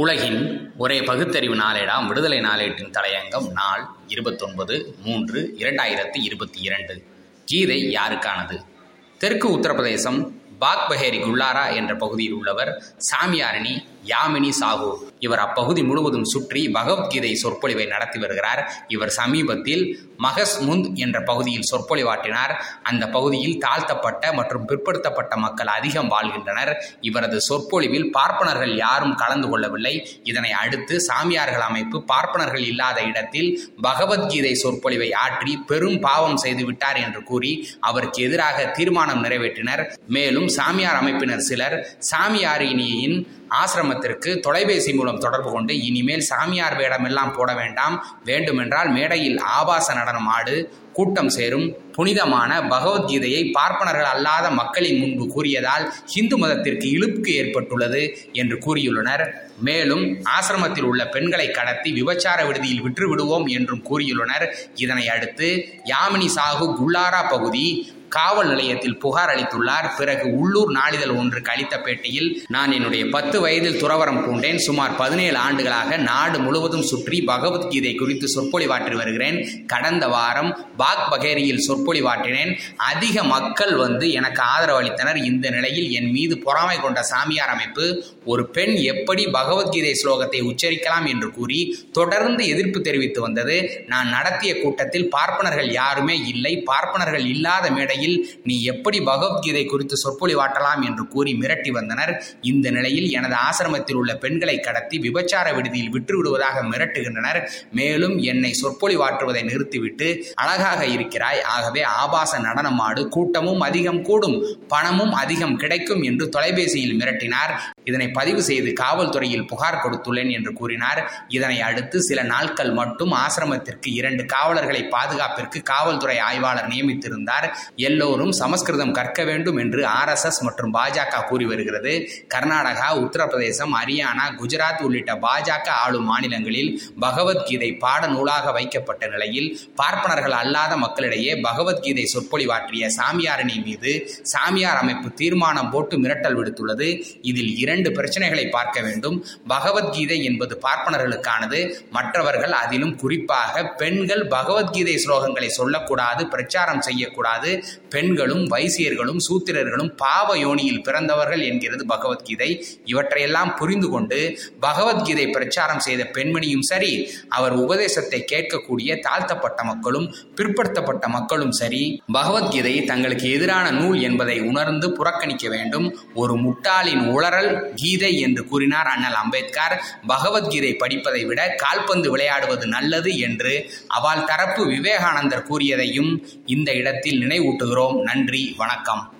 உலகின் ஒரே பகுத்தறிவு நாளேடாம் விடுதலை நாளேட்டின் தலையங்கம் நாள் இருபத்தொன்பது மூன்று இரண்டாயிரத்தி இருபத்தி இரண்டு. கீதை யாருக்கானது? தெற்கு உத்தரப்பிரதேசம் பாக்பஹேரி குல்லாரா என்ற பகுதியில் உள்ளவர் சாமியாரணி யாமினி சாகு. இவர் அப்பகுதி முழுவதும் சுற்றி பகவத்கீதை சொற்பொழிவை நடத்தி வருகிறார். இவர் சமீபத்தில் மகஸ் முந்த் என்ற பகுதியில் சொற்பொழிவாற்றினார். அந்த பகுதியில் தாழ்த்தப்பட்ட மற்றும் பிற்படுத்தப்பட்ட மக்கள் அதிகம் வாழ்கின்றனர். இவரது சொற்பொழிவில் பார்ப்பனர்கள் யாரும் கலந்து கொள்ளவில்லை. இதனை அடுத்து சாமியார்கள் அமைப்பு பார்ப்பனர்கள் இல்லாத இடத்தில் பகவத்கீதை சொற்பொழிவை ஆற்றி பெரும் பாவம் செய்துவிட்டார் என்று கூறி அவருக்கு எதிராக தீர்மானம் நிறைவேற்றினர். மேலும் சாமியார் அமைப்பினர் சிலர் சாமியாரினியின் ஆசிரமத்திற்கு தொலைபேசி மூலம் தொடர்பு கொண்டு இனிமேல் சாமியார் வேடமெல்லாம் போட வேண்டாம் வேண்டுமென்றால் மேடையில் ஆபாச நடனம் ஆடு கூட்டம் சேரும். புனிதமான பகவத்கீதையை பார்ப்பனர்கள் அல்லாத மக்களின் முன்பு கூறியதால் இந்து மதத்திற்கு இழுப்பு ஏற்பட்டுள்ளது என்று கூறியுள்ளனர். மேலும் ஆசிரமத்தில் உள்ள பெண்களை கடத்தி விபச்சார விடுதியில் விற்றுவிடுவோம் என்றும் கூறியுள்ளனர். இதனை அடுத்து யாமினி சாகு குல்லாரா பகுதி காவல் நிலையத்தில் புகார் அளித்துள்ளார். பிறகு உள்ளூர் நாளிதழ் ஒன்றுக்கு அளித்த பேட்டியில் நான் என்னுடைய பத்து வயதில் துறவரம் பூண்டேன். சுமார் பதினேழு ஆண்டுகளாக நாடு முழுவதும் சுற்றி பகவத்கீதை குறித்து சொற்பொழிவாற்றி வருகிறேன். கடந்த வாரம் பாக் பகேரியில் சொற்பொழிவாற்றினேன். அதிக மக்கள் வந்து எனக்கு ஆதரவு அளித்தனர். இந்த நிலையில் என் மீது பொறாமை கொண்ட சாமியார் அமைப்பு ஒரு பெண் எப்படி பகவத்கீதை ஸ்லோகத்தை உச்சரிக்கலாம்? என்று கூறி தொடர்ந்து எதிர்ப்பு தெரிவித்து வந்தது. நான் நடத்திய கூட்டத்தில் பார்ப்பனர்கள் யாருமே இல்லை. பார்ப்பனர்கள் இல்லாத மேடை நிலையில் நீ எப்படி பகவத்கீதை குறித்து சொற்பொழிவாட்டலாம் என்று கூறி மிரட்டி வந்தனர். இந்த நிலையில் எனது ஆசிரமத்தில் உள்ள பெண்களை கடத்தி விபச்சார விடுதியில் விற்று விடுவதாக மிரட்டுகின்றனர். மேலும் என்னை சொற்பொழிவாற்றுவதை நிறுத்திவிட்டு அழகாக இருக்கிறாய். ஆகவே ஆபாச நடனமாடு கூட்டமும் அதிகம் கூடும் பணமும் அதிகம் கிடைக்கும் என்று தொலைபேசியில் மிரட்டினார். இதனை பதிவு செய்து காவல்துறையில் புகார் கொடுத்துள்ளேன் என்று கூறினார். இதனை அடுத்து சில நாட்கள் மட்டும் ஆசிரமத்திற்கு இரண்டு காவலர்களை பாதுகாப்பிற்கு காவல்துறை ஆய்வாளர் நியமித்திருந்தார். எல்லோரும் சமஸ்கிருதம் கற்க வேண்டும் என்று ஆர்எஸ்எஸ் மற்றும் பாஜக கூறி வருகிறது. கர்நாடகா உத்தரப்பிரதேசம் ஹரியானா குஜராத் உள்ளிட்ட பாஜக ஆளும் மாநிலங்களில் பகவத்கீதை பாட நூலாக வைக்கப்பட்ட நிலையில் பார்ப்பனர்கள் அல்லாத மக்களிடையே பகவத்கீதை சொற்பொழிவாற்றிய சாமியாரணி மீது சாமியார் அமைப்பு தீர்மானம் போட்டு மிரட்டல் விடுத்துள்ளது. இதில் இரண்டு இரண்டு பிரச்சனைகளை பார்க்க வேண்டும். பகவத்கீதை என்பது பார்ப்பனர்களுக்கானது. மற்றவர்கள் அதிலும் குறிப்பாக பெண்கள் பகவத்கீதை ஸ்லோகங்களை சொல்லக்கூடாது பிரச்சாரம் செய்யக்கூடாது. பெண்களும் வைசியர்களும் சூத்திரர்களும் பாவ யோனியில் பிறந்தவர்கள் என்கிறது பகவத்கீதை. இவற்றையெல்லாம் புரிந்து கொண்டு பகவத்கீதை பிரச்சாரம் செய்த பெண்மணியும் சரி அவர் உபதேசத்தை கேட்கக்கூடிய தாழ்த்தப்பட்ட மக்களும் பிற்படுத்தப்பட்ட மக்களும் சரி பகவத்கீதை தங்களுக்கு எதிரான நூல் என்பதை உணர்ந்து புறக்கணிக்க வேண்டும். ஒரு முட்டாளின் உளறல் கீதை என்று கூறினார் அண்ணல் அம்பேத்கர். பகவத்கீதை படிப்பதை விட கால்பந்து விளையாடுவது நல்லது என்று அவள் தரப்பு விவேகானந்தர் கூறியதையும் இந்த இடத்தில் நினைவூட்டுகிறோம். நன்றி வணக்கம்.